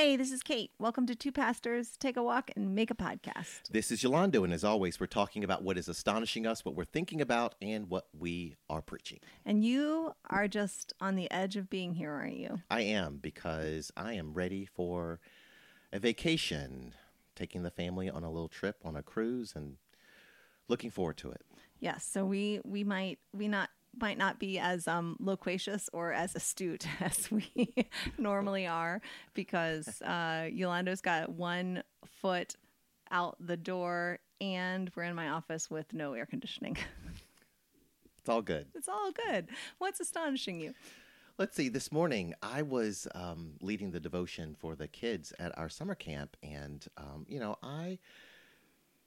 Hey, this is Kate. Welcome to Two Pastors Take a Walk and Make a Podcast. This is Eulando, and as always, we're talking about what is astonishing us, what we're thinking about, and what we are preaching. And you are just on the edge of being here, aren't you? I am, because I am ready for a vacation, taking the family on a little trip on a cruise and looking forward to it. Yes, so we we might we not might not be as um, loquacious or as astute as we normally are because uh, Eulando's got one foot out the door and we're in my office with no air conditioning. It's all good. it's all good. What's astonishing you? Let's see. This morning, I was um, leading the devotion for the kids at our summer camp, and um, you know, I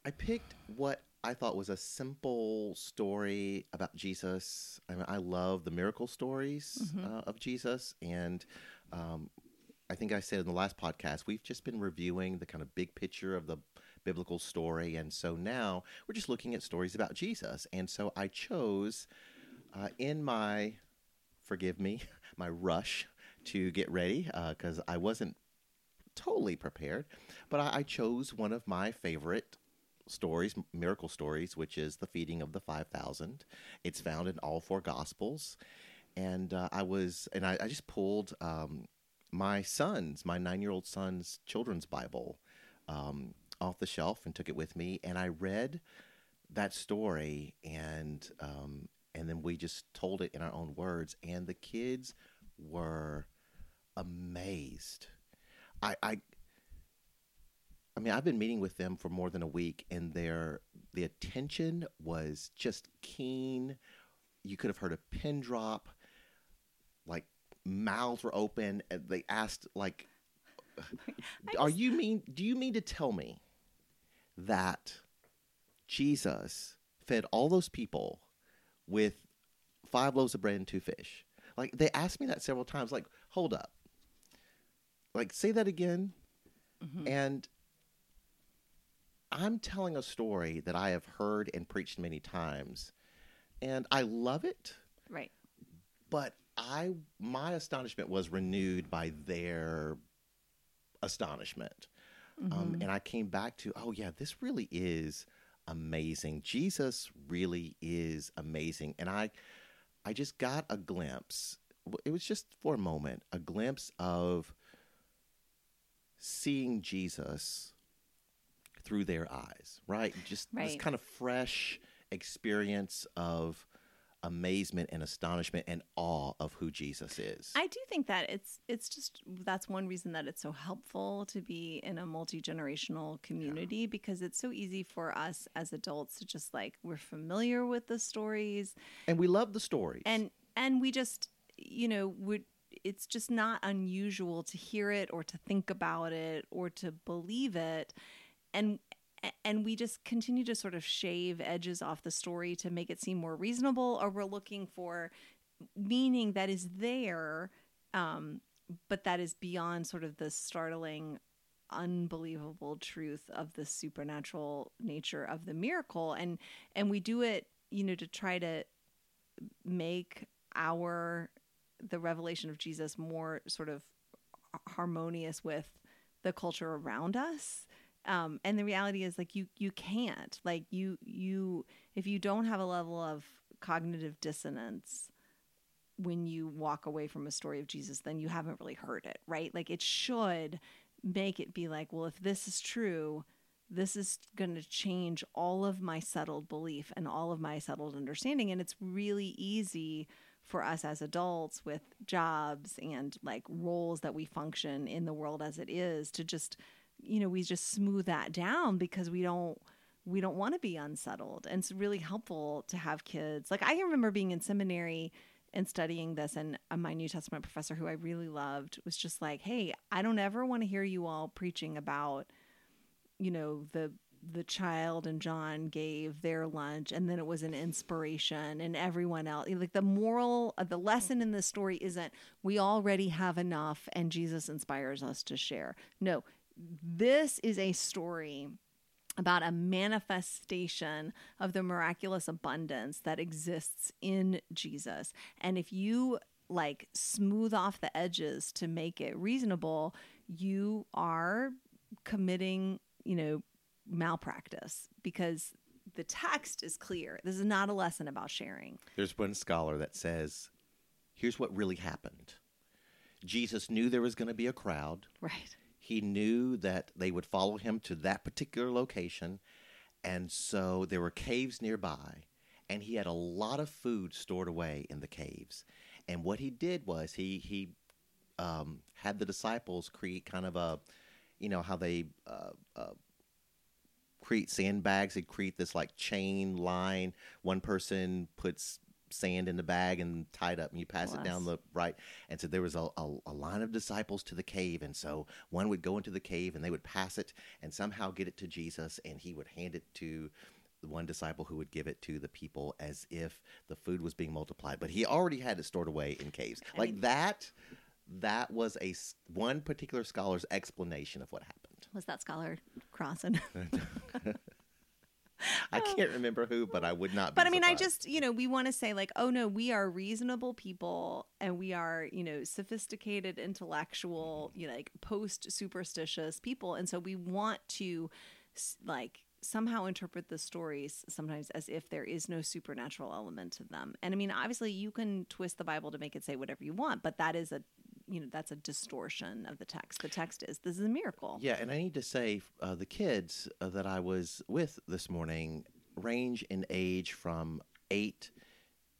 I picked what I thought was a simple story about Jesus. I mean, I love the miracle stories uh, of Jesus, and um, I think I said in the last podcast we've just been reviewing the kind of big picture of the biblical story, and so now we're just looking at stories about Jesus. And so I chose uh, in my forgive me, my rush to get ready because I wasn't totally prepared. But I, I chose one of my favorite stories, miracle stories, which is the feeding of the 5,000. It's found in all four Gospels. And uh, I was, and I, I just pulled um, my son's, my nine year old son's children's Bible um, off the shelf and took it with me. And I read that story and um, and then we just told it in our own words and the kids were amazed i i i mean i've been meeting with them for more than a week and their the attention was just keen you could have heard a pin drop like mouths were open and they asked like are you mean do you mean to tell me that Jesus fed all those people with five loaves of bread and two fish. Like they asked me that several times. Like, hold up. Like, say that again. Mm-hmm. And I'm telling a story that I have heard and preached many times, and I love it. Right. But I, my astonishment was renewed by their astonishment. Um, and I came back to, oh, yeah, this really is amazing. Jesus really is amazing. And I, I just got a glimpse. It was just for a moment, a glimpse of seeing Jesus through their eyes, right? Just this kind of fresh experience of amazement and astonishment and awe of who Jesus is. I do think that it's it's just that's one reason that it's so helpful to be in a multi-generational community because it's so easy for us as adults to just like we're familiar with the stories and we love the stories. and and we just you know would it's just not unusual to hear it or to think about it or to believe it and and we just continue to sort of shave edges off the story to make it seem more reasonable or we're looking for meaning that is there um, but that is beyond sort of the startling unbelievable truth of the supernatural nature of the miracle and and we do it you know to try to make our the revelation of Jesus more sort of harmonious with the culture around us. Um, and the reality is like you you can't like you you if you don't have a level of cognitive dissonance when you walk away from a story of Jesus, then you haven't really heard it, right? Like it should make it be like, well, if this is true, this is going to change all of my settled belief and all of my settled understanding. And it's really easy for us as adults with jobs and like roles that we function in the world as it is to just, you know, we just smooth that down because we don't we don't want to be unsettled. And it's really helpful to have kids. Like I remember being in seminary and studying this and uh, my New Testament professor who I really loved was just like, "Hey, I don't ever want to hear you all preaching about you know, the the child and John gave their lunch and then it was an inspiration and everyone else like the moral of the lesson in this story isn't we already have enough and Jesus inspires us to share. No, this is a story about a manifestation of the miraculous abundance that exists in Jesus. And if you like smooth off the edges to make it reasonable, you are committing, you know, malpractice because the text is clear. This is not a lesson about sharing. There's one scholar that says, here's what really happened Jesus knew there was going to be a crowd. Right. He knew that they would follow him to that particular location. And so there were caves nearby. And he had a lot of food stored away in the caves. And what he did was he, he um, had the disciples create kind of a, you know, how they uh, uh, create sandbags. They create this like chain line. One person puts sand in the bag and tied up and you pass it down the right. And so there was a, a, a line of disciples to the cave and so one would go into the cave and they would pass it and somehow get it to jesus and he would hand it to the one disciple who would give it to the people as if the food was being multiplied. But he already had it stored away in caves. Like that that was a one particular scholar's explanation of what happened. Was that scholar Crossan? i oh. can't remember who but i would not be but I mean, I just, you know, we want to say, like, oh no, we are reasonable people and we are, you know, sophisticated, intellectual, you know, like post superstitious people. And so we want to, like, somehow interpret the stories sometimes as if there is no supernatural element to them. And I mean, obviously, you can twist the Bible to make it say whatever you want, but that is a, you know, that's a distortion of the text. The text is, this is a miracle. Yeah, and I need to say, uh, the kids uh, that I was with this morning range in age from eight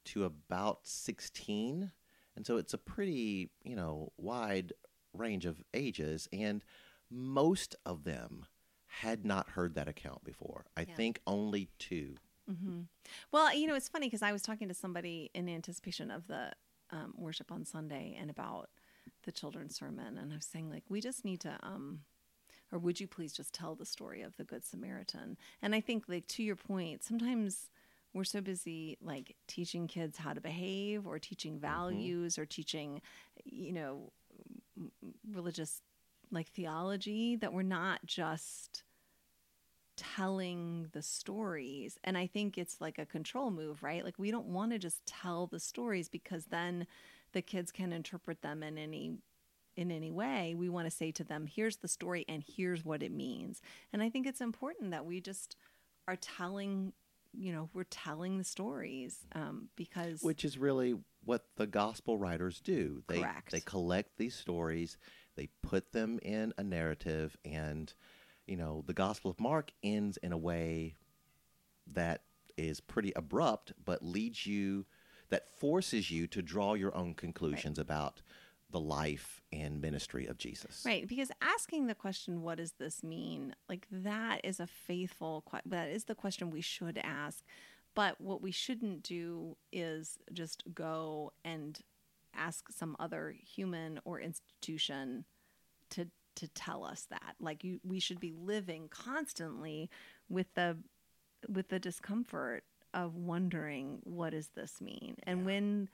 to about 16. And so it's a pretty, you know, wide range of ages. And most of them had not heard that account before. I Yeah. think only two. hmm Well, you know, it's funny because I was talking to somebody in anticipation of the um, worship on Sunday and about the children's sermon, and I was saying like we just need to, um, or would you please just tell the story of the Good Samaritan? And I think like to your point, sometimes we're so busy like teaching kids how to behave or teaching values or teaching, you know, religious like theology that we're not just telling the stories. And i think it's like a control move right? Like we don't want to just tell the stories because then the kids can interpret them in any in any way we want to say to them here's the story and here's what it means and i think it's important that we just are telling you know we're telling the stories um, because which is really what the gospel writers do. They Correct. they collect these stories, they put them in a narrative, and you know the Gospel of Mark ends in a way that is pretty abrupt, but leads you that forces you to draw your own conclusions about the life and ministry of Jesus. Right, because asking the question, "What does this mean?" like that is a faithful. That is the question we should ask. But what we shouldn't do is just go and ask some other human or institution to to tell us that. Like you, we should be living constantly with the with the discomfort of wondering what does this mean? And when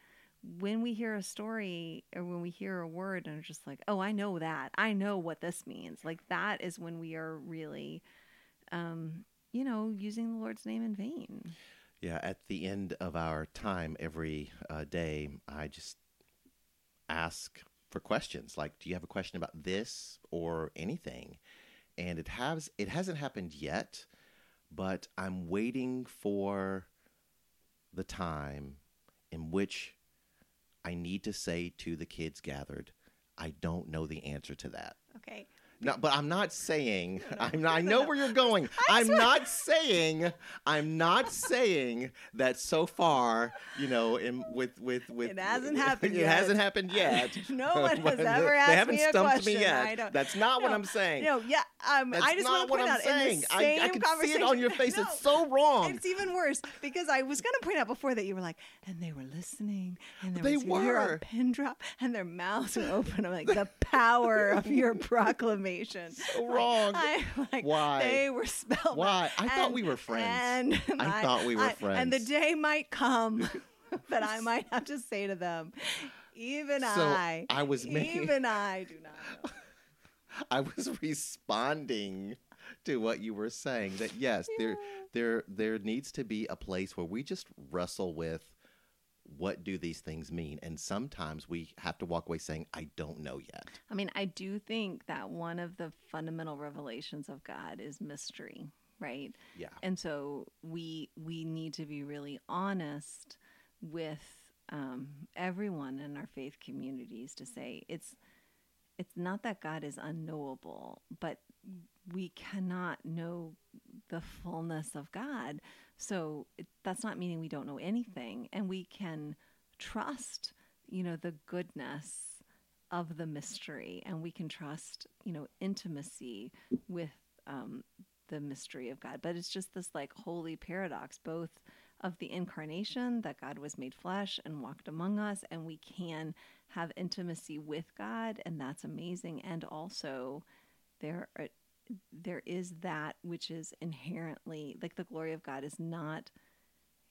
when we hear a story or when we hear a word and are just like oh i know that. I know what this means. Like that is when we are really um you know using the lord's name in vain. Yeah, at the end of our time every uh, day, I just ask for questions like, "Do you have a question about this or anything?" And it has it hasn't happened yet, but I'm waiting for the time in which I need to say to the kids gathered, "I don't know the answer to that." okay No, but I'm not saying I'm not. I know where you're going. I'm not saying. I'm not saying that so far. You know, in with with with. It hasn't happened It yet. hasn't happened yet. No one has ever they asked haven't me a stumped question. me yet. Don't- That's not what No, I'm saying. no yeah um That's i just not want to what point I'm out saying. in the I, same I can see conversation it on your face. No. It's so wrong. It's even worse because I was going to point out before that you were like, and they were listening, and there They was you hear were. a pin drop, and their mouths were open. I'm like, the power of your proclamation. So Like, wrong. I, like, Why? They were spellbound. Why? I thought we were friends. And I thought we were friends. And the day might come that I might have to say to them, even So, I, I was making- even I do not know. I was responding to what you were saying that yes, there there there needs to be a place where we just wrestle with what do these things mean? And sometimes we have to walk away saying, I don't know yet. I mean, I do think that one of the fundamental revelations of God is mystery, right? Yeah. And so we we need to be really honest with um, everyone in our faith communities to say it's it's not that God is unknowable, but we cannot know the fullness of God. So it, that's not meaning we don't know anything, and we can trust, you know, the goodness of the mystery, and we can trust, you know, intimacy with um, the mystery of God. But it's just this like holy paradox, both of the incarnation that God was made flesh and walked among us, and we can have intimacy with God, and that's amazing. And also, there are, there is that which is inherently like the glory of God is not,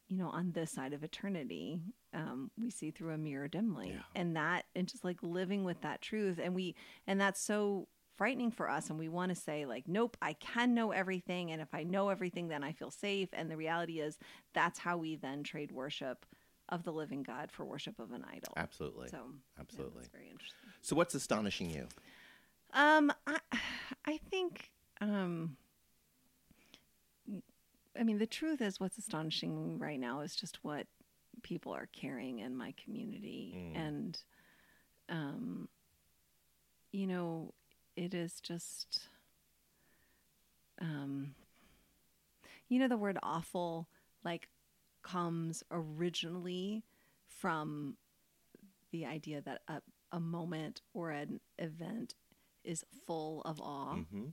you know, on this side of eternity. Um, we see through a mirror dimly, Yeah. and that and just like living with that truth, and we and that's so frightening for us and we want to say like nope i can know everything and if i know everything then i feel safe and the reality is that's how we then trade worship of the living god for worship of an idol Absolutely. so yeah, Absolutely. that's very interesting So, what's astonishing you? Um i i think um i mean the truth is what's astonishing right now is just what people are carrying in my community Mm. and um you know it is just um you know the word awful like comes originally from the idea that a, a moment or an event is full of awe hmm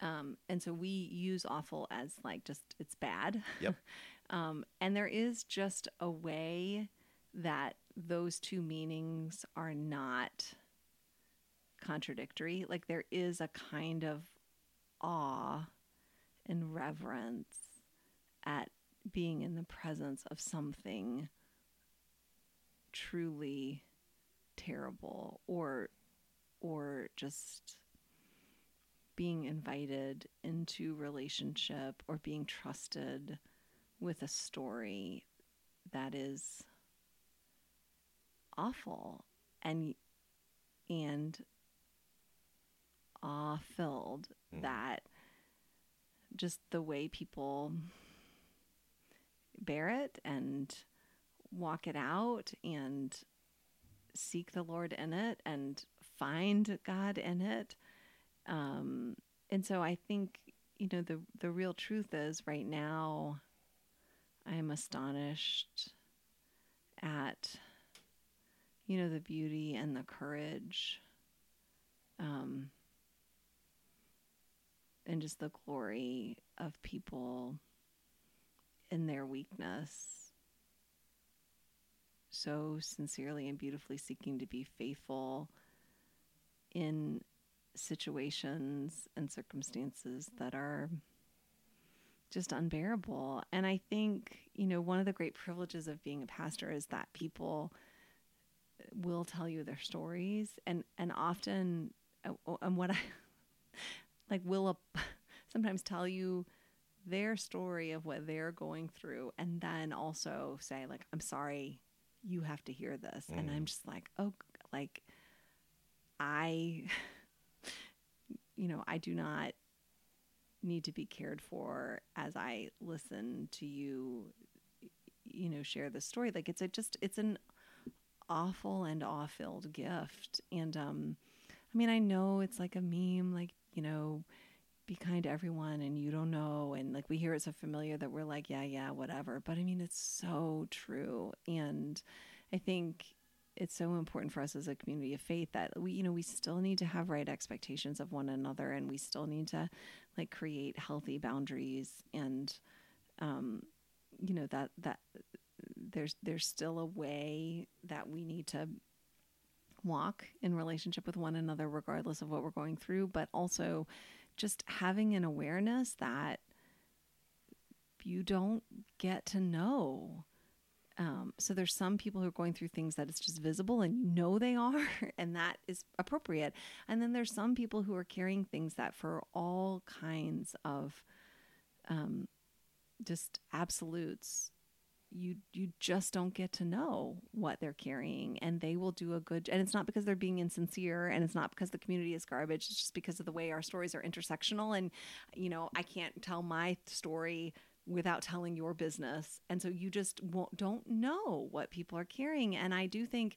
um, and so we use awful as like just it's bad. Yep. um, and there is just a way that those two meanings are not contradictory. Like there is a kind of awe and reverence at being in the presence of something truly terrible or or just being invited into relationship or being trusted with a story that is awful and and awe filled Mm. that just the way people bear it and walk it out and seek the Lord in it and find God in it. Um, and so I think, you know, the the real truth is right now I am astonished at you know the beauty and the courage um and just the glory of people in their weakness so sincerely and beautifully seeking to be faithful in situations and circumstances that are just unbearable. And I think, you know, one of the great privileges of being a pastor is that people will tell you their stories and and often uh, and what I like will sometimes tell you their story of what they're going through and then also say like I'm sorry you have to hear this and I'm just like oh like I you know I do not need to be cared for as I listen to you you know share the story. Like it's a just it's an awful and awe-filled gift. And um I mean I know it's like a meme like you know be kind to everyone and you don't know. And like we hear it so familiar that we're like yeah yeah whatever. But I mean it's so true. And I think it's so important for us as a community of faith that we you know we still need to have right expectations of one another and we still need to like create healthy boundaries and um you know that that there's there's still a way that we need to walk in relationship with one another regardless of what we're going through but also just having an awareness that you don't get to know um, so there's some people who are going through things that it's just visible and you know they are, and that is appropriate. And then there's some people who are carrying things that for all kinds of um, just absolutes you you just don't get to know what they're carrying and they will do a good and it's not because they're being insincere and it's not because the community is garbage it's just because of the way our stories are intersectional and you know I can't tell my story without telling your business. And so you just won't, don't know what people are carrying. And I do think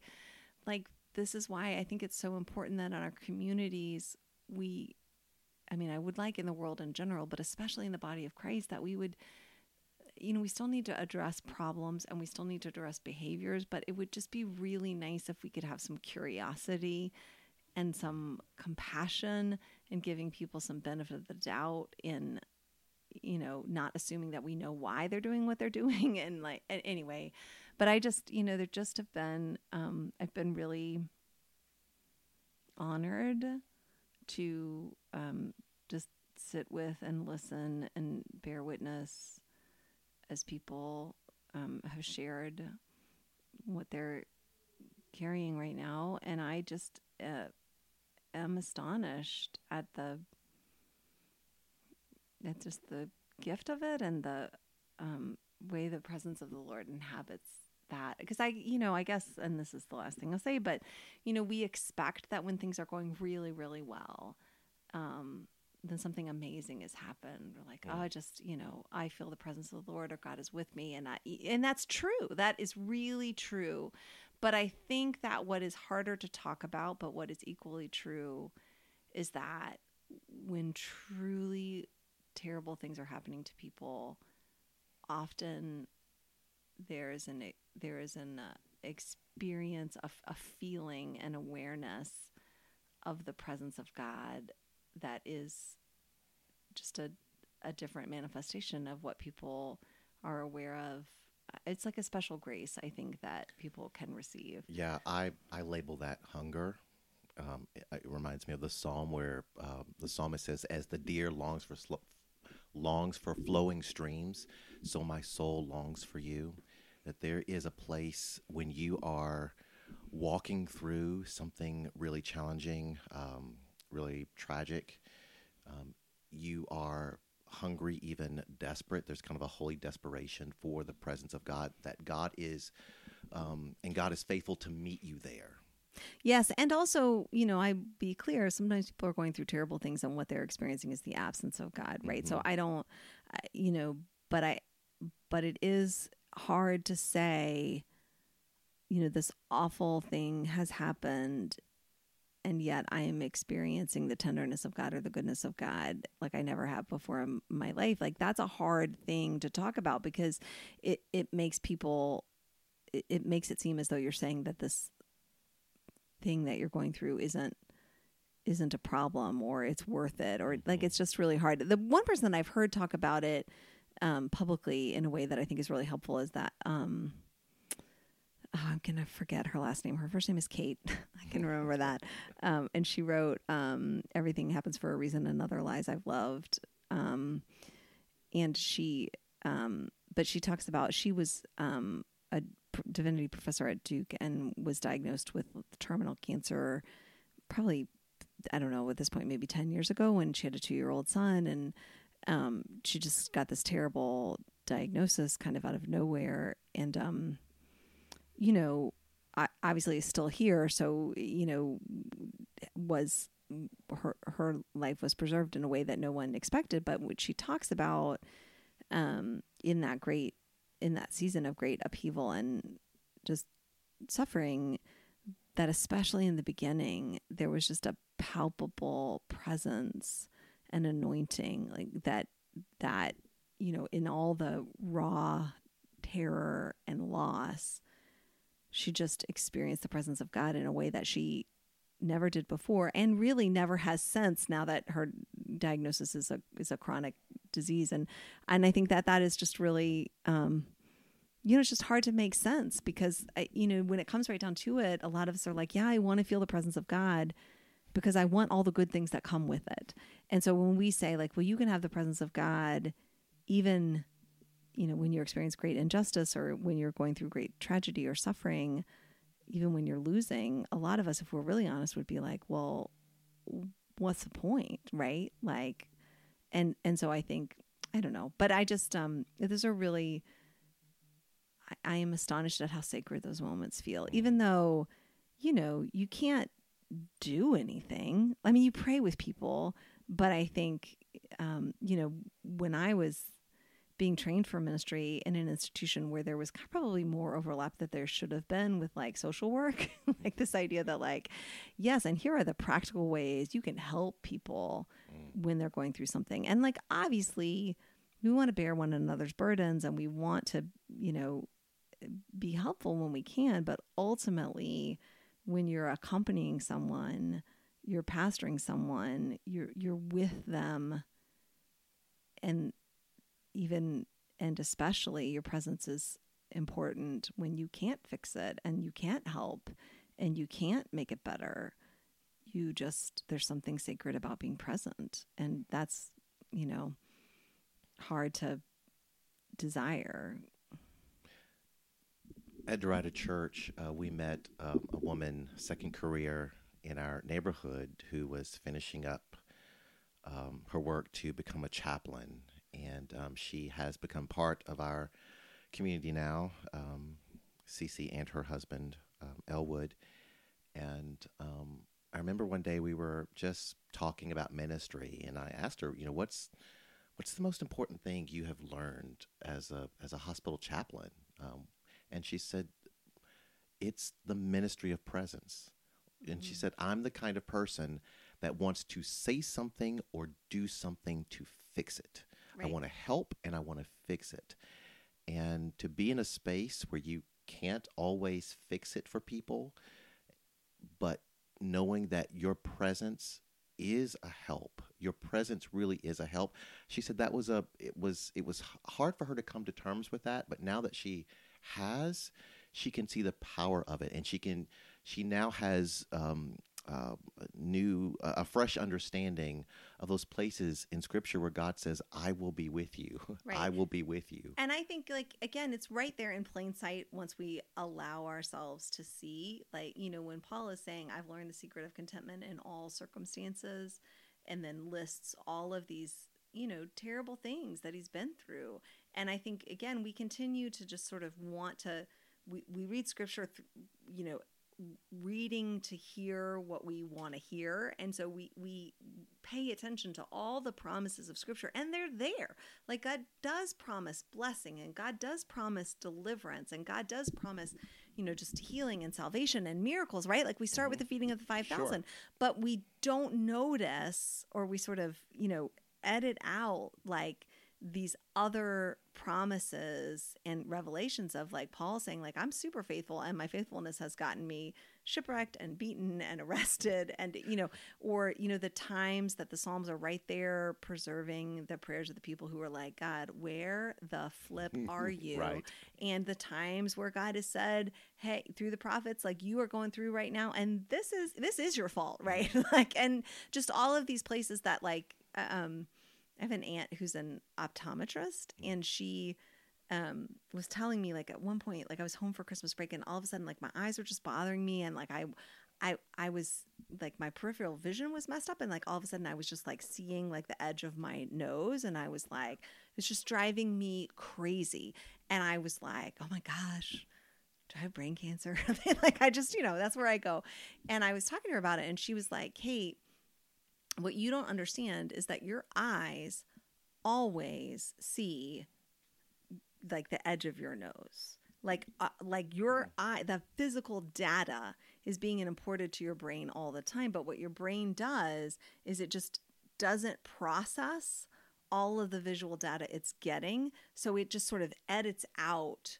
like this is why I think it's so important that in our communities we I mean I would like in the world in general but especially in the body of Christ that we would you know, we still need to address problems and we still need to address behaviors, but it would just be really nice if we could have some curiosity and some compassion and giving people some benefit of the doubt in you know not assuming that we know why they're doing what they're doing and like anyway. But i just you know there just have been um i've been really honored to um just sit with and listen and bear witness as people um, have shared what they're carrying right now, and I just uh, am astonished at the at just the gift of it and the um, way the presence of the Lord inhabits that. Because I, you know, I guess, and this is the last thing I'll say, but you know, we expect that when things are going really, really well. Um, then something amazing has happened. We're like, oh, I just, you know, I feel the presence of the Lord or God is with me. And I, and that's true. That is really true. But I think that what is harder to talk about, but what is equally true is that when truly terrible things are happening to people, often there is an, there is an uh, experience, of a feeling, an awareness of the presence of God that is just a, a different manifestation of what people are aware of. It's like a special grace, I think, that people can receive. Yeah, I, I label that hunger. Um, it, it, reminds me of the psalm where um, the psalmist says, "As the deer longs for sl- longs for flowing streams, so my soul longs for you." That there is a place when you are walking through something really challenging, um, really tragic, um, you are hungry, even desperate. There's kind of a holy desperation for the presence of God, that God is, um, and God is faithful to meet you there. Yes, and also, you know, I be clear. Sometimes people are going through terrible things, and what they're experiencing is the absence of God, right? Mm-hmm. So I don't, you know, but I, but it is hard to say, you know, this awful thing has happened, and yet I am experiencing the tenderness of God or the goodness of God like I never have before in my life. Like that's a hard thing to talk about because it it makes people it, it makes it seem as though you're saying that this thing that you're going through isn't isn't a problem or it's worth it or like it's just really hard. The one person that I've heard talk about it um, publicly in a way that I think is really helpful is that um, oh, I'm gonna forget her last name. Her first name is Kate. I can remember that. Um, and she wrote um, "Everything Happens for a Reason" and "Other Lies I've Loved." Um, and she, um, but she talks about she was um, a divinity professor at Duke and was diagnosed with terminal cancer, probably I don't know at this point maybe ten years ago when she had a two year old son and. Um, she just got this terrible diagnosis kind of out of nowhere and um, you know, obviously is still here. So, you know, was her her life was preserved in a way that no one expected. But what she talks about um, in that great in that season of great upheaval and just suffering, that especially in the beginning, there was just a palpable presence and anointing like that that you know in all the raw terror and loss she just experienced the presence of God in a way that she never did before and really never has since now that her diagnosis is a is a chronic disease. And and I think that that is just really um you know it's just hard to make sense because I, you know when it comes right down to it a lot of us are like yeah I want to feel the presence of God because I want all the good things that come with it. And so when we say like well you can have the presence of God even you know, when you experience great injustice or when you're going through great tragedy or suffering, even when you're losing, a lot of us, if we're really honest, would be like, well, what's the point, right? Like, and and so I think I don't know, but I just um, those are really. I, I am astonished at how sacred those moments feel, even though, you know, you can't do anything. I mean, you pray with people, but I think, um, you know, when I was being trained for ministry in an institution where there was probably more overlap that there should have been with like social work, like this idea that like, yes, and here are the practical ways you can help people mm. when they're going through something. And like obviously we want to bear one another's burdens and we want to, you know, be helpful when we can, but ultimately when you're accompanying someone, you're pastoring someone, you're you're with them and even and especially your presence is important when you can't fix it and you can't help and you can't make it better. You just, there's something sacred about being present. And that's, you know, hard to desire. At Dorada Church, uh, we met um, a woman, second career in our neighborhood, who was finishing up um, her work to become a chaplain and um, she has become part of our community now. Um, Cece and her husband um, Elwood, and um, I remember one day we were just talking about ministry, and I asked her, you know, what's what's the most important thing you have learned as a as a hospital chaplain? Um, and she said, it's the ministry of presence. And she mm. said, I'm the kind of person that wants to say something or do something to fix it. Right. I want to help and I want to fix it. And to be in a space where you can't always fix it for people, but knowing that your presence is a help. Your presence really is a help. She said that was a it was it was hard for her to come to terms with that, but now that she has, she can see the power of it, and she can she now has um, uh, new, uh, a fresh understanding of those places in Scripture where God says, "I will be with you. Right. I will be with you." And I think, like again, it's right there in plain sight once we allow ourselves to see. Like you know, when Paul is saying, "I've learned the secret of contentment in all circumstances," and then lists all of these you know terrible things that he's been through and i think again we continue to just sort of want to we, we read scripture th- you know reading to hear what we want to hear and so we we pay attention to all the promises of scripture and they're there like god does promise blessing and god does promise deliverance and god does promise you know just healing and salvation and miracles right like we start with mm-hmm. the feeding of the 5000 sure. but we don't notice or we sort of you know edit out like these other promises and revelations of like Paul saying like I'm super faithful and my faithfulness has gotten me shipwrecked and beaten and arrested and you know or you know the times that the psalms are right there preserving the prayers of the people who are like God where the flip are you right. and the times where God has said hey through the prophets like you are going through right now and this is this is your fault right like and just all of these places that like um I have an aunt who's an optometrist, mm. and she um, was telling me like at one point, like I was home for Christmas break, and all of a sudden, like my eyes were just bothering me, and like I, I, I was like my peripheral vision was messed up, and like all of a sudden, I was just like seeing like the edge of my nose, and I was like, it's just driving me crazy, and I was like, oh my gosh. Do I have brain cancer? like I just, you know, that's where I go. And I was talking to her about it and she was like, Kate, what you don't understand is that your eyes always see like the edge of your nose. Like uh, like your eye, the physical data is being imported to your brain all the time, but what your brain does is it just doesn't process all of the visual data it's getting, so it just sort of edits out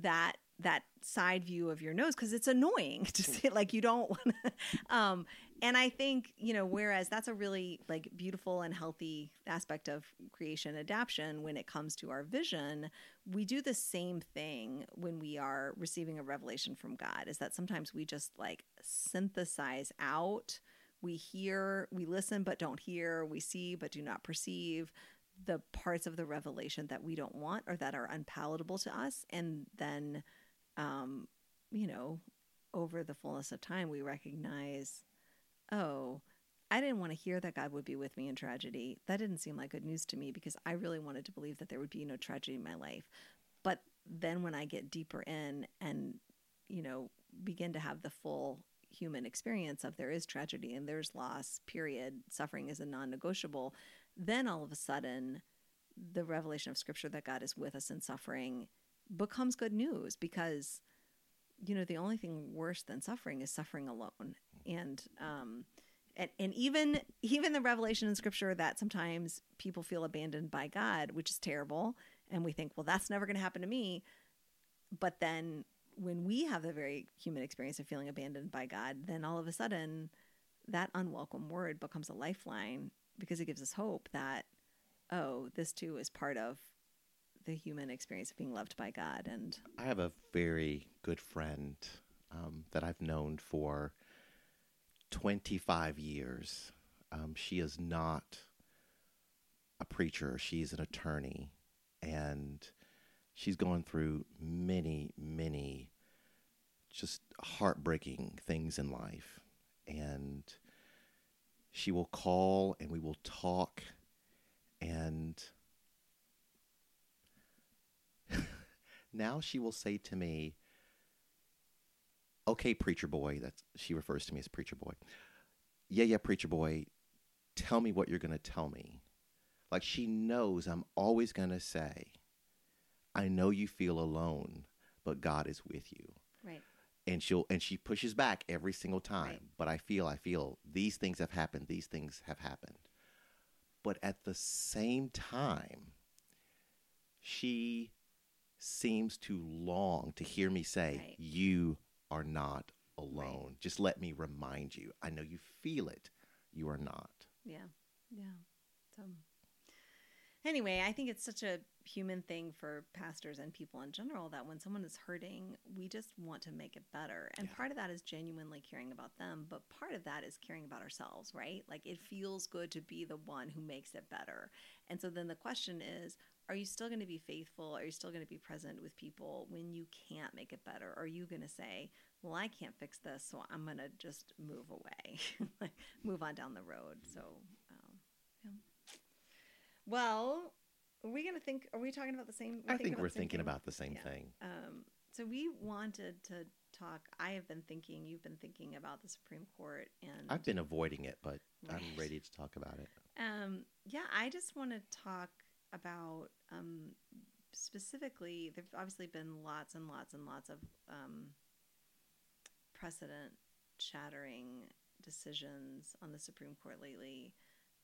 that that side view of your nose because it's annoying to see like you don't want to um and i think you know whereas that's a really like beautiful and healthy aspect of creation adaptation when it comes to our vision we do the same thing when we are receiving a revelation from god is that sometimes we just like synthesize out. We hear we listen but don't hear. We see but do not perceive the parts of the revelation that we don't want or that are unpalatable to us. And then um, you know, over the fullness of time, we recognize, oh, I didn't want to hear that God would be with me in tragedy. That didn't seem like good news to me because I really wanted to believe that there would be no tragedy in my life. But then when I get deeper in and, you know, begin to have the full human experience of there is tragedy and there's loss, period, suffering is a non negotiable, then all of a sudden the revelation of scripture that God is with us in suffering becomes good news because you know the only thing worse than suffering is suffering alone and um and, and even even the revelation in scripture that sometimes people feel abandoned by God which is terrible and we think well that's never going to happen to me but then when we have the very human experience of feeling abandoned by God then all of a sudden that unwelcome word becomes a lifeline because it gives us hope that oh this too is part of the human experience of being loved by God. And I have a very good friend um, that I've known for 25 years. Um, she is not a preacher, she's an attorney. And she's going through many, many just heartbreaking things in life. And she will call and we will talk. And now she will say to me, "Okay, preacher boy." That's she refers to me as preacher boy. Yeah, yeah, preacher boy. Tell me what you're going to tell me. Like she knows I'm always going to say, "I know you feel alone, but God is with you." Right. And she'll and she pushes back every single time. Right. But I feel I feel these things have happened. These things have happened. But at the same time, she seems to long to hear me say, right. You are not alone. Right. Just let me remind you. I know you feel it. You are not. Yeah. Yeah. So, anyway, I think it's such a human thing for pastors and people in general that when someone is hurting, we just want to make it better. And yeah. part of that is genuinely caring about them, but part of that is caring about ourselves, right? Like it feels good to be the one who makes it better. And so then the question is, are you still going to be faithful? Are you still going to be present with people when you can't make it better? Are you going to say, well, I can't fix this, so I'm going to just move away, like move on down the road? So, um, yeah. Well, are we going to think, are we talking about the same? I think we're thinking thing? about the same yeah. thing. Um, so we wanted to talk. I have been thinking, you've been thinking about the Supreme Court, and I've been avoiding it, but right. I'm ready to talk about it. Um, yeah, I just want to talk about um, specifically, there've obviously been lots and lots and lots of um, precedent shattering decisions on the Supreme Court lately.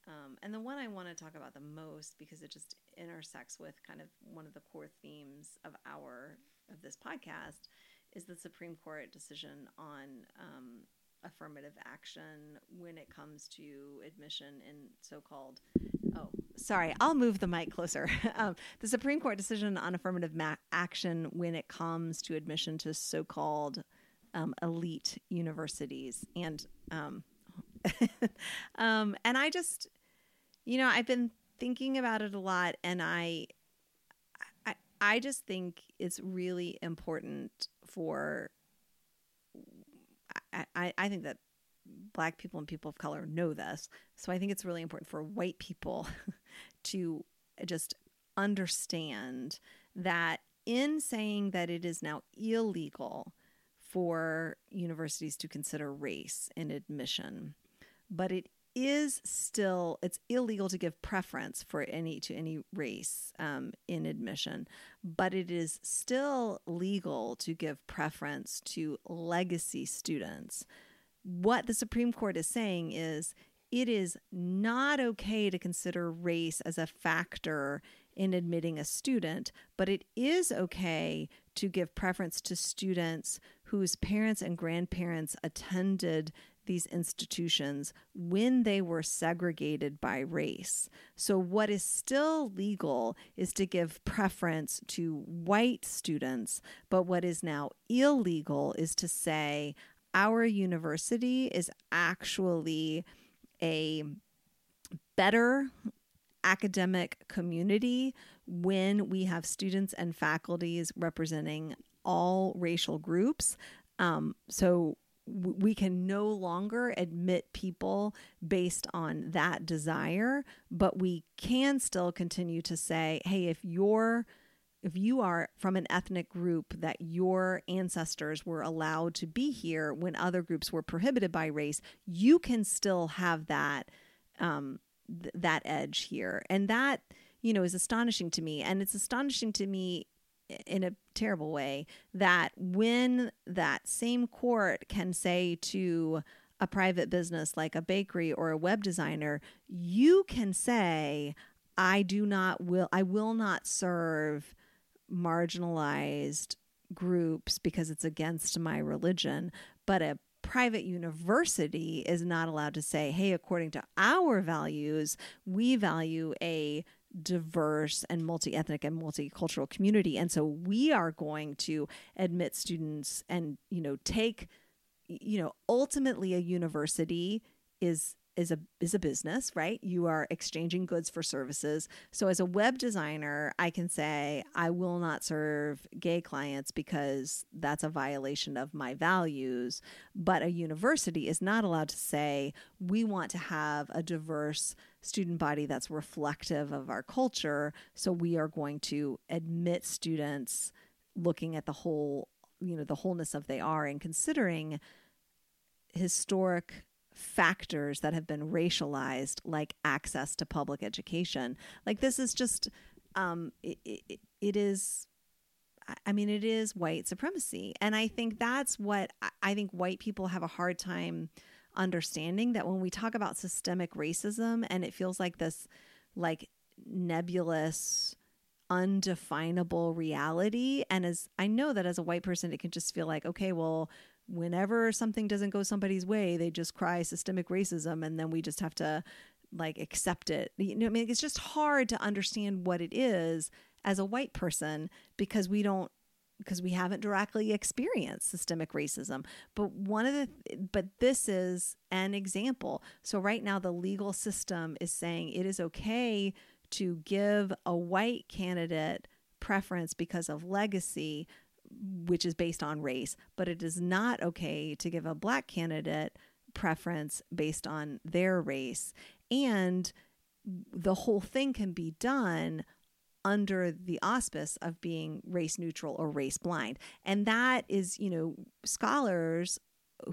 Um, and the one I want to talk about the most because it just intersects with kind of one of the core themes of our of this podcast is the Supreme Court decision on um, affirmative action when it comes to admission in so-called sorry i'll move the mic closer. Um, the supreme court decision on affirmative ma- action when it comes to admission to so-called um, elite universities. And um, um, and i just you know i've been thinking about it a lot and i i, I just think it's really important for I, I think that black people and people of color know this. So I think it's really important for white people to just understand that in saying that it is now illegal for universities to consider race in admission, but it is still it's illegal to give preference for any to any race um, in admission but it is still legal to give preference to legacy students what the supreme court is saying is it is not okay to consider race as a factor in admitting a student, but it is okay to give preference to students whose parents and grandparents attended these institutions when they were segregated by race. So, what is still legal is to give preference to white students, but what is now illegal is to say our university is actually a better academic community when we have students and faculties representing all racial groups. Um, so we can no longer admit people based on that desire, but we can still continue to say, hey, if your if you are from an ethnic group that your ancestors were allowed to be here when other groups were prohibited by race, you can still have that um, th- that edge here, and that you know is astonishing to me. And it's astonishing to me in a terrible way that when that same court can say to a private business like a bakery or a web designer, you can say, I do not will I will not serve marginalized groups because it's against my religion, but a private university is not allowed to say, hey, according to our values, we value a diverse and multi ethnic and multicultural community. And so we are going to admit students and, you know, take, you know, ultimately a university is is a is a business, right? You are exchanging goods for services. So as a web designer, I can say I will not serve gay clients because that's a violation of my values, but a university is not allowed to say we want to have a diverse student body that's reflective of our culture, so we are going to admit students looking at the whole, you know, the wholeness of they are and considering historic factors that have been racialized, like access to public education. Like this is just, um, it, it, it is. I mean, it is white supremacy, and I think that's what I think white people have a hard time understanding. That when we talk about systemic racism, and it feels like this, like nebulous undefinable reality and as i know that as a white person it can just feel like okay well whenever something doesn't go somebody's way, they just cry systemic racism and then we just have to like accept it. You know, I mean, it's just hard to understand what it is as a white person because we don't because we haven't directly experienced systemic racism. But one of the but this is an example. So right now the legal system is saying it is okay to give a white candidate preference because of legacy which is based on race, but it is not okay to give a black candidate preference based on their race. And the whole thing can be done under the auspice of being race neutral or race blind. And that is, you know, scholars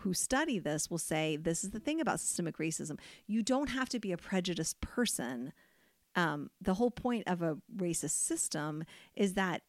who study this will say this is the thing about systemic racism. You don't have to be a prejudiced person. Um, the whole point of a racist system is that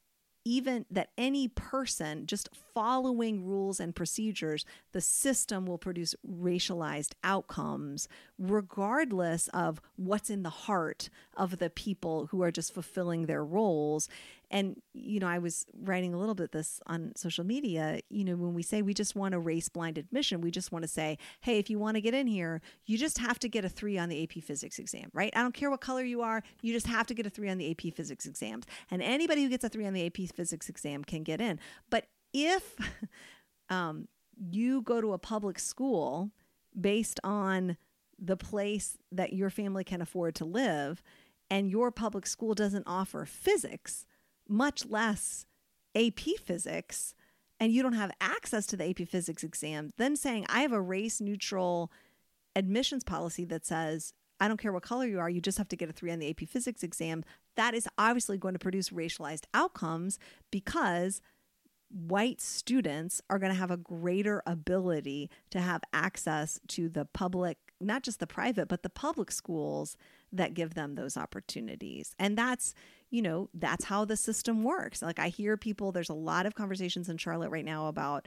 even that any person just following rules and procedures, the system will produce racialized outcomes, regardless of what's in the heart of the people who are just fulfilling their roles. And, you know, I was writing a little bit this on social media. You know, when we say we just want a race blind admission, we just want to say, hey, if you want to get in here, you just have to get a three on the AP physics exam, right? I don't care what color you are, you just have to get a three on the AP physics exams. And anybody who gets a three on the AP physics exam can get in. But if um, you go to a public school based on the place that your family can afford to live, and your public school doesn't offer physics, much less AP physics, and you don't have access to the AP physics exam, then saying, I have a race neutral admissions policy that says, I don't care what color you are, you just have to get a three on the AP physics exam. That is obviously going to produce racialized outcomes because white students are going to have a greater ability to have access to the public, not just the private, but the public schools that give them those opportunities. And that's, you know, that's how the system works. Like I hear people, there's a lot of conversations in Charlotte right now about,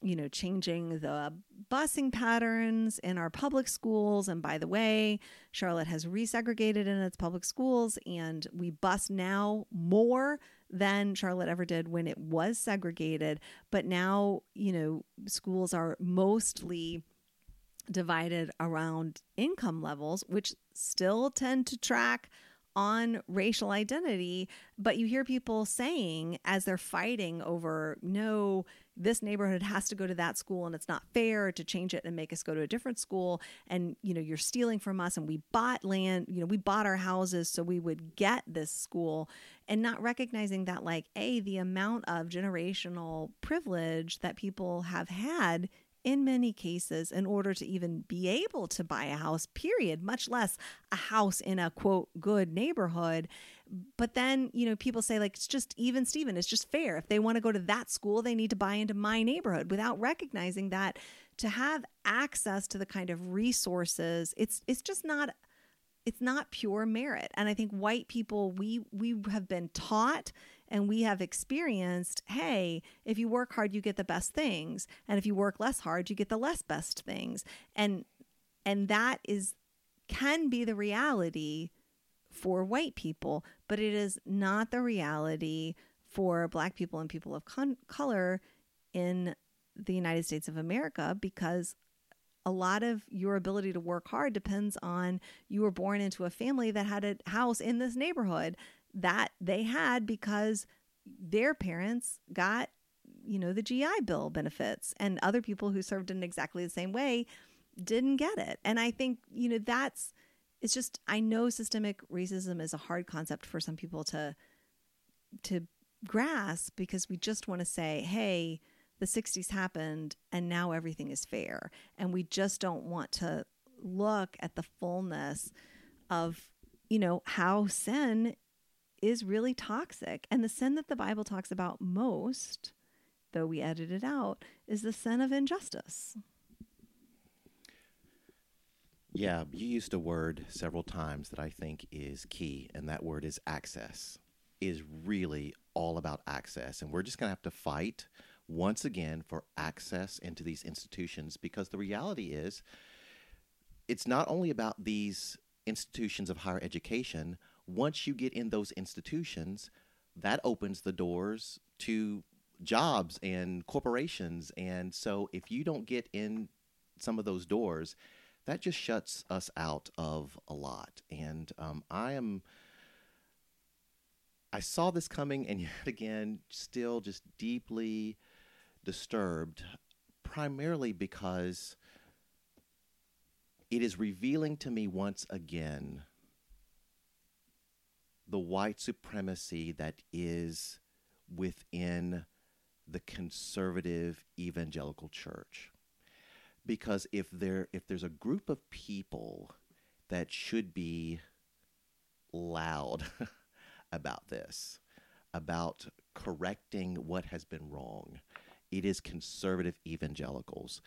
you know, changing the busing patterns in our public schools. And by the way, Charlotte has resegregated in its public schools, and we bus now more than Charlotte ever did when it was segregated. But now, you know, schools are mostly divided around income levels, which still tend to track on racial identity. But you hear people saying as they're fighting over, no, this neighborhood has to go to that school and it's not fair to change it and make us go to a different school. And, you know, you're stealing from us and we bought land, you know, we bought our houses so we would get this school and not recognizing that, like, A, the amount of generational privilege that people have had in many cases, in order to even be able to buy a house, period, much less a house in a quote good neighborhood. But then, you know, people say, like, it's just even Steven, it's just fair. If they want to go to that school, they need to buy into my neighborhood without recognizing that to have access to the kind of resources, it's it's just not it's not pure merit. And I think white people, we we have been taught and we have experienced hey if you work hard you get the best things and if you work less hard you get the less best things. And and that is can be the reality for white people but it is not the reality for black people and people of con- color in the United States of America because a lot of your ability to work hard depends on you were born into a family that had a house in this neighborhood that they had because their parents got, you know, the GI Bill benefits, and other people who served in exactly the same way didn't get it. And I think, you know, that's it's just I know systemic racism is a hard concept for some people to to grasp because we just want to say, hey, the 60s happened and now everything is fair. And we just don't want to look at the fullness of, you know, how sin is really toxic. And the sin that the Bible talks about most, though we edit it out, is the sin of injustice. Yeah, you used a word several times that I think is key, and that word is access. Is really all about access, and we're just going to have to fight once again for access into these institutions because the reality is it's not only about these institutions of higher education, once you get in those institutions, that opens the doors to jobs and corporations. And so if you don't get in some of those doors, that just shuts us out of a lot. And um, I am. I saw this coming, and yet again, still just deeply disturbed, primarily because it is revealing to me once again the white supremacy that is within the conservative evangelical church. Because if there if there's a group of people that should be loud about this about correcting what has been wrong it is conservative evangelicals.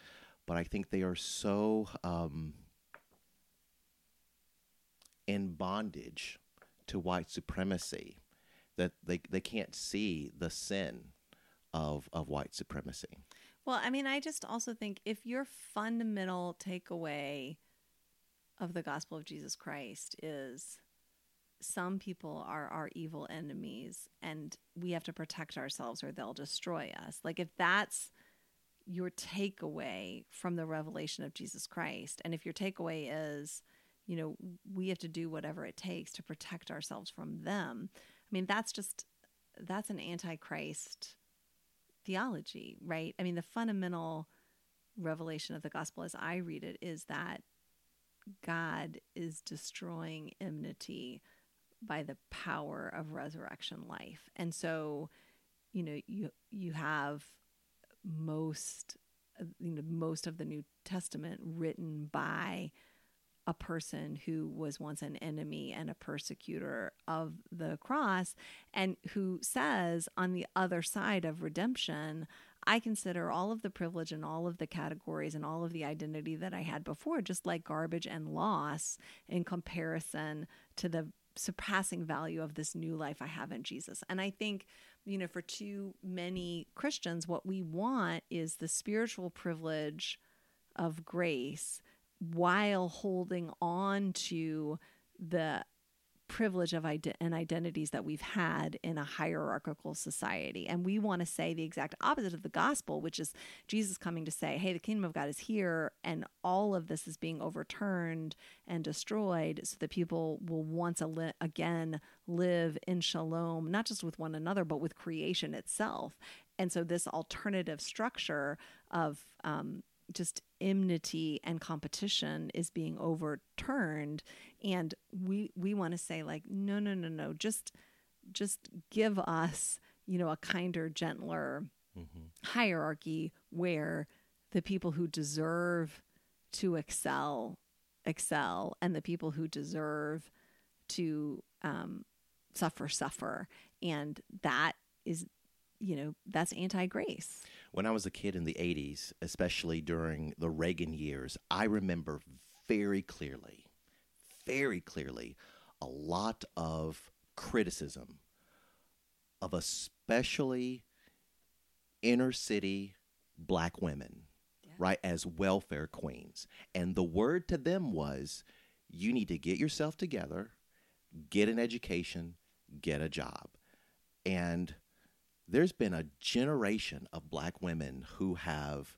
But i think they are so um, in bondage to white supremacy that they, they can't see the sin of, of white supremacy. Well, I mean, I just also think if your fundamental takeaway of the gospel of Jesus Christ is some people are our evil enemies and we have to protect ourselves or they'll destroy us. Like, if that's your takeaway from the revelation of Jesus Christ, and if your takeaway is, you know, we have to do whatever it takes to protect ourselves from them. I mean, that's just that's an antichrist theology, right? I mean, the fundamental revelation of the gospel as I read it is that God is destroying enmity by the power of resurrection life. And so, you know, you you have most uh, you know most of the New Testament written by a person who was once an enemy and a persecutor of the cross, and who says, on the other side of redemption, I consider all of the privilege and all of the categories and all of the identity that I had before just like garbage and loss in comparison to the surpassing value of this new life I have in Jesus. And I think, you know, for too many Christians, what we want is the spiritual privilege of grace while holding on to the privilege of ide- and identities that we've had in a hierarchical society. And we want to say the exact opposite of the gospel, which is Jesus coming to say, hey, the kingdom of God is here, and all of this is being overturned and destroyed so that people will once li- again live in shalom, not just with one another, but with creation itself. And so, this alternative structure of um, just enmity and competition is being overturned. And we we want to say like no no no no just just give us you know a kinder gentler mm-hmm. hierarchy where the people who deserve to excel excel and the people who deserve to um, suffer suffer. And that is you know that's anti-grace When I was a kid in the 80s, especially during the Reagan years, I remember very clearly, very clearly, a lot of criticism of especially inner city black women, Yeah. right, as welfare queens. And the word to them was you need to get yourself together, get an education, get a job. And there's been a generation of black women who have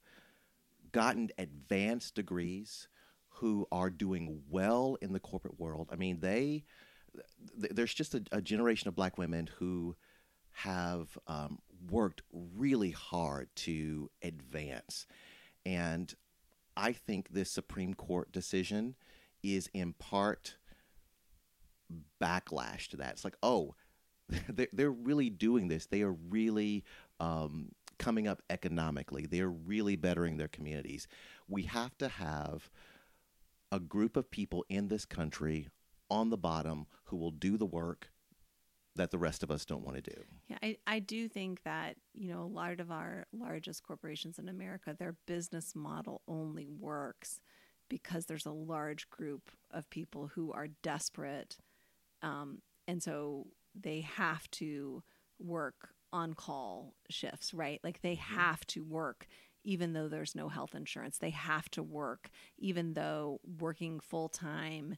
gotten advanced degrees, who are doing well in the corporate world. I mean, they th- there's just a, a generation of black women who have um, worked really hard to advance, and I think this Supreme Court decision is in part backlash to that. It's like, oh, they're, really doing this. They are really um, coming up economically. They're really bettering their communities. We have to have a group of people in this country on the bottom who will do the work that the rest of us don't want to do. Yeah, I, I do think that, you know, a lot of our largest corporations in America, their business model only works because there's a large group of people who are desperate. Um, and so they have to work on call shifts, right? Like they have to work even though there's no health insurance. They have to work even though working full time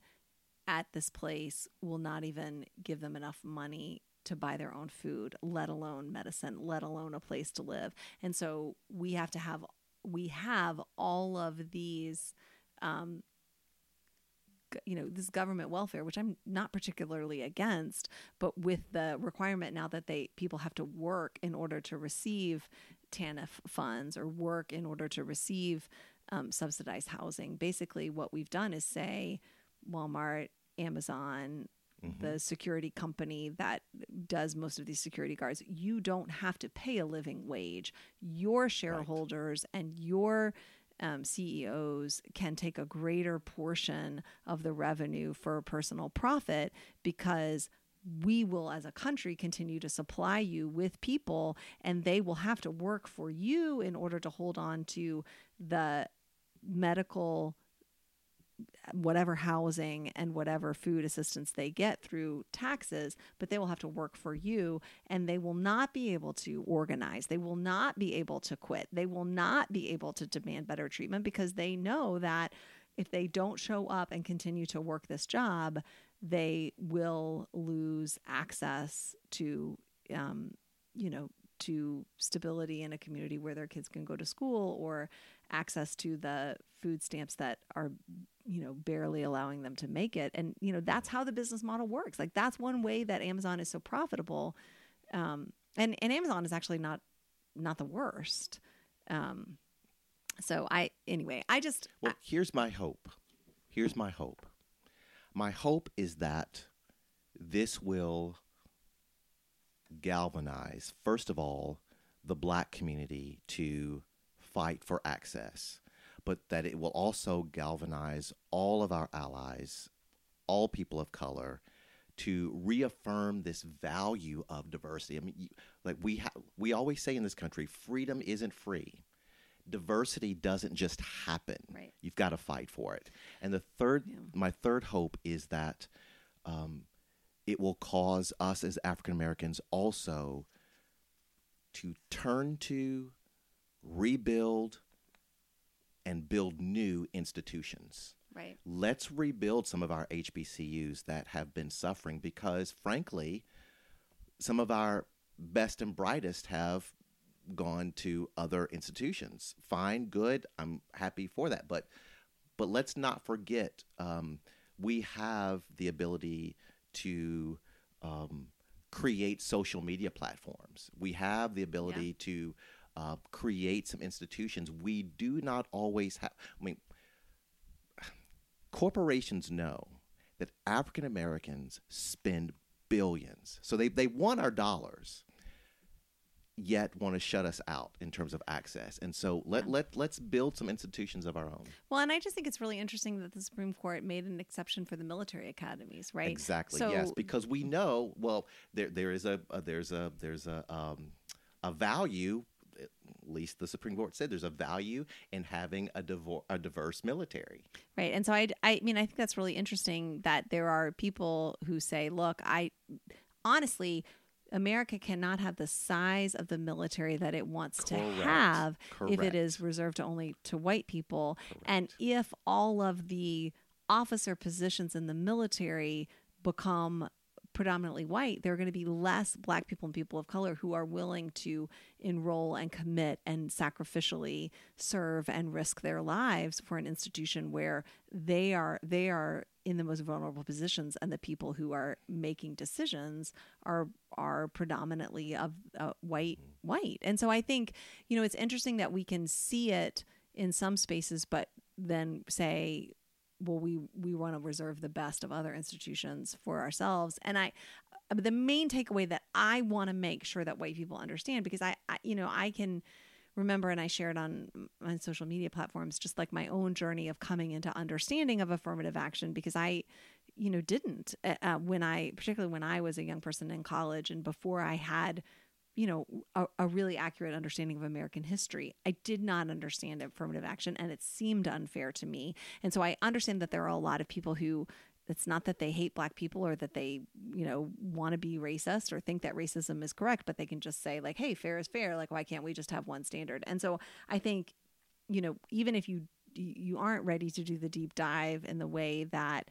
at this place will not even give them enough money to buy their own food, let alone medicine, let alone a place to live. And so we have to have we have all of these um, you know this government welfare which i'm not particularly against but with the requirement now that they people have to work in order to receive tanf funds or work in order to receive um, subsidized housing basically what we've done is say walmart amazon the security company that does most of these security guards you don't have to pay a living wage. Your shareholders and your um, CEOs can take a greater portion of the revenue for personal profit because we will, as a country, continue to supply you with people and they will have to work for you in order to hold on to the medical whatever housing and whatever food assistance they get through taxes, but they will have to work for you and they will not be able to organize. They will not be able to quit. They will not be able to demand better treatment because they know that if they don't show up and continue to work this job, they will lose access to, um, you know, to stability in a community where their kids can go to school or access to the food stamps that are you know barely allowing them to make it and you know that's how the business model works like that's one way that amazon is so profitable um, and and amazon is actually not not the worst um, so i anyway i just Well, here's my hope. Here's my hope. My hope is that this will galvanize, first of all, the black community to fight for access, but that it will also galvanize all of our allies, all people of color, to reaffirm this value of diversity. I mean, you, like we ha- we always say in this country, freedom isn't free. Diversity doesn't just happen. Right. You've got to fight for it. And the third, Yeah. my third hope is that um, it will cause us as African Americans also to turn to, rebuild, and build new institutions. right Let's rebuild some of our HBCUs that have been suffering because, frankly, some of our best and brightest have gone to other institutions. Fine, good. I'm happy for that. But but let's not forget um, we have the ability to um, create social media platforms. We have the ability to uh, create some institutions. We do not always have. I mean, corporations know that African Americans spend billions, so they they want our dollars. yet want to shut us out in terms of access. And so let let let's build some institutions of our own. Well, and I just think it's really interesting that the Supreme Court made an exception for the military academies, right? Exactly. So- yes, because we know well there there is a, a there's a there's a um, a value. At least the Supreme Court said there's a value in having a, divor- a diverse military. Right. And so I, I mean, I think that's really interesting that there are people who say, look, I honestly, America cannot have the size of the military that it wants to Correct. have if it is reserved to only to white people. And if all of the officer positions in the military become predominantly white, there are going to be less black people and people of color who are willing to enroll and commit and sacrificially serve and risk their lives for an institution where they are they are in the most vulnerable positions and the people who are making decisions are are predominantly of uh, white white. And so i think you know it's interesting that we can see it in some spaces but then say well we we want to reserve the best of other institutions for ourselves. And i but the main takeaway that i want to make sure that white people understand because I, I you know i can remember and i shared on on social media platforms just like my own journey of coming into understanding of affirmative action because i you know didn't uh, uh, when i particularly when i was a young person in college and before i had you know a, a really accurate understanding of american history. I did not understand affirmative action and it seemed unfair to me. And so i understand that there are a lot of people who it's not that they hate black people or that they you know want to be racist or think that racism is correct but they can just say like hey fair is fair. Like why can't we just have one standard? And so i think you know even if you you aren't ready to do the deep dive in the way that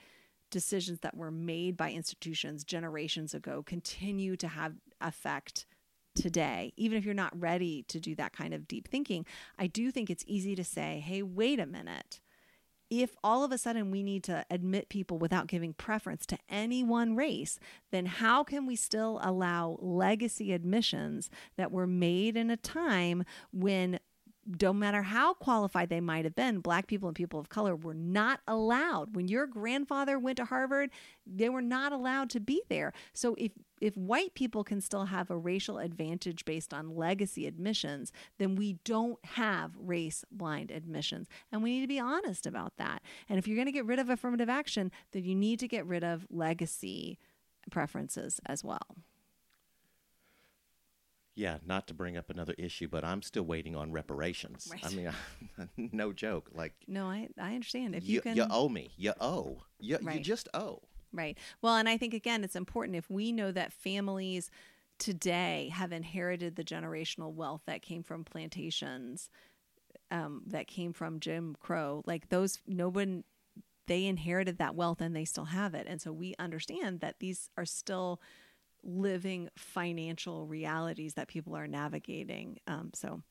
decisions that were made by institutions generations ago continue to have effect today even if you're not ready to do that kind of deep thinking i do think it's easy to say hey wait a minute if all of a sudden we need to admit people without giving preference to any one race, then how can we still allow legacy admissions that were made in a time when no matter how qualified they might have been, black people and people of color were not allowed. When your grandfather went to Harvard, they were not allowed to be there. So if if white people can still have a racial advantage based on legacy admissions, then we don't have race blind admissions. And we need to be honest about that. And if you're going to get rid of affirmative action, then you need to get rid of legacy preferences as well. Yeah, not to bring up another issue, but I'm still waiting on reparations. I Right. mean, no joke. Like No, I, I understand. If you, you, can you owe me. You owe. You, you just owe. Right. Well, and I think again, it's important if we know that families today have inherited the generational wealth that came from plantations, um, that came from Jim Crow, like those, no one, they inherited that wealth and they still have it. And so we understand that these are still living financial realities that people are navigating. Um, so,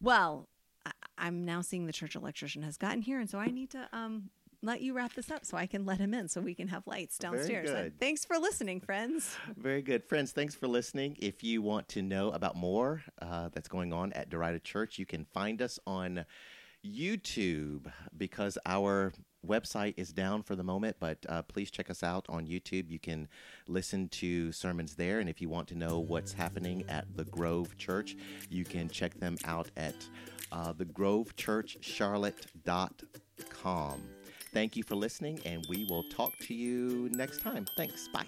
well, I, I'm now seeing the church electrician has gotten here, and so I need to um, let you wrap this up so I can let him in so we can have lights Very downstairs. And good. thanks for listening, friends. Very good. Friends, thanks for listening. If you want to know about more uh, that's going on at Derida Church, you can find us on YouTube because our website is down for the moment, but uh, please check us out on YouTube. You can listen to sermons there. And if you want to know what's happening at the Grove Church, you can check them out at uh, thegrovechurchcharlotte.com. Thank you for listening, and we will talk to you next time. Thanks. Bye.